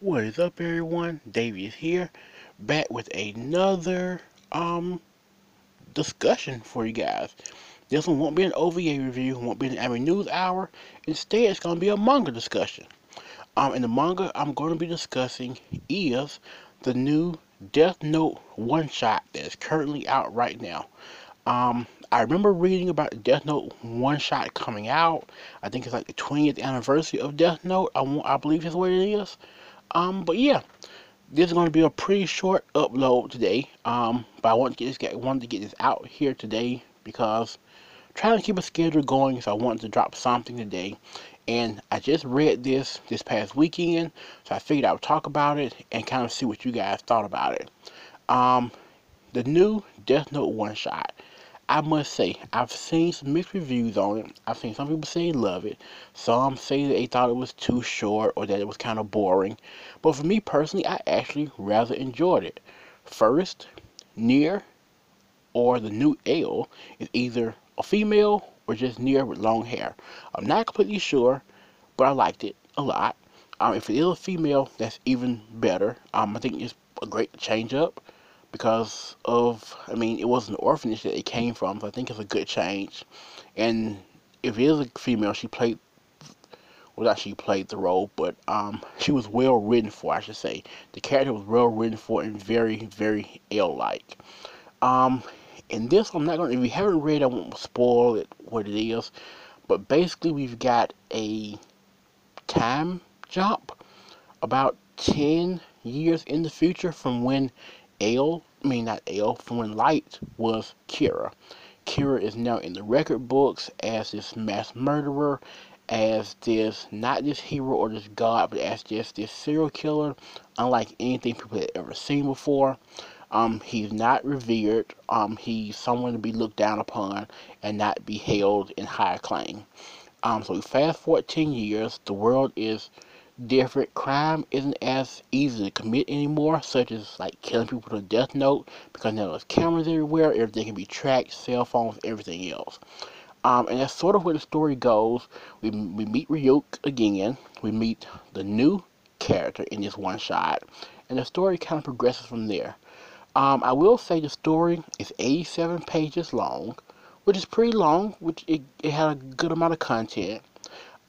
What is up everyone? Davey is here, back with another um discussion for you guys. This one won't be an OVA review, won't be an anime news hour. Instead, it's gonna be a manga discussion. Um, in the manga I'm going to be discussing is the new Death Note one shot that is currently out right now. Um, I remember reading about Death Note one shot coming out. I think it's like the 20th anniversary of Death Note. I, I believe is what it is. Um, but yeah, this is going to be a pretty short upload today. Um, but I want to get this, wanted to get this out here today because I'm trying to keep a schedule going. So I wanted to drop something today, and I just read this this past weekend, so I figured I would talk about it and kind of see what you guys thought about it. Um, the new Death Note one shot. I must say, I've seen some mixed reviews on it. I've seen some people say they love it. Some say that they thought it was too short or that it was kind of boring. But for me personally, I actually rather enjoyed it. First, Near or the new L is either a female or just Near with long hair. I'm not completely sure, but I liked it a lot. Um, if it is a female, that's even better. Um, I think it's a great change up because of, I mean, it was an orphanage that it came from, so I think it's a good change. And if it is a female, she played, well, she played the role, but um, she was well written for, I should say. The character was well written for and very, very L-like. Um, in this, I'm not to, if you haven't read, I won't spoil it, what it is. But basically, we've got a time jump about 10 years in the future from when L, I mean not L, from when Light was Kira. Kira is now in the record books as this mass murderer, as this, not this hero or this god, but as just this serial killer, unlike anything people had ever seen before. Um, he's not revered. Um, he's someone to be looked down upon and not be held in high acclaim. Um, so fast forward 10 years, the world is different. Crime isn't as easy to commit anymore, such as like killing people with a death note, because now there's cameras everywhere, everything can be tracked, cell phones, everything else. Um, and that's sort of where the story goes. We, we meet Ryuk again. We meet the new character in this one shot. And the story kind of progresses from there. Um, I will say the story is 87 pages long, which is pretty long, which it, it had a good amount of content.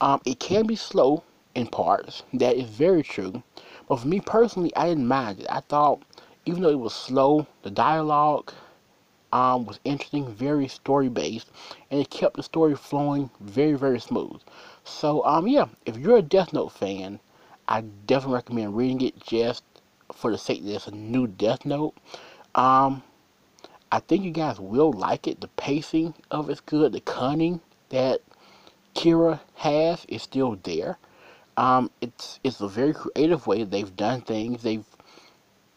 Um, it can be slow in parts. That is very true. But for me personally, I didn't mind it. I thought, even though it was slow, the dialogue um, was interesting, very story based, and it kept the story flowing very, very smooth. So, um, yeah, if you're a Death Note fan, I definitely recommend reading it just for the sake that it's a new Death Note. Um, I think you guys will like it. The pacing of it's good. The cunning that Kira has is still there. Um, it's it's a very creative way they've done things. They've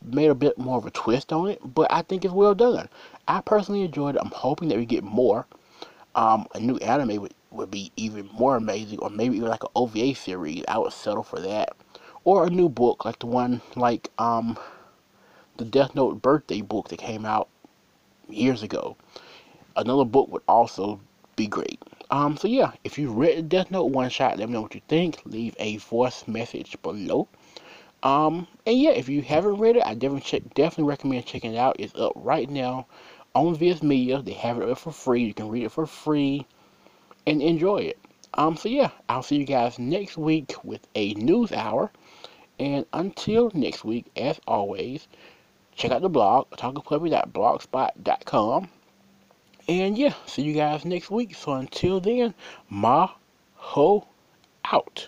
made a bit more of a twist on it, but I think it's well done. I personally enjoyed it. I'm hoping that we get more. Um, a new anime would, would be even more amazing, or maybe even like an OVA series. I would settle for that, or a new book like the one like um, the Death Note birthday book that came out years ago. Another book would also be great. Um, so yeah, if you read the Death Note one shot, let me know what you think. Leave a voice message below. Um, and yeah, if you haven't read it, I definitely check, definitely recommend checking it out. It's up right now on Viz Media. They have it up for free. You can read it for free and enjoy it. Um, so yeah, I'll see you guys next week with a news hour. And until next week, as always, check out the blog, otakupuppy.blogspot.com. And yeah, see you guys next week. So until then, ma ho out.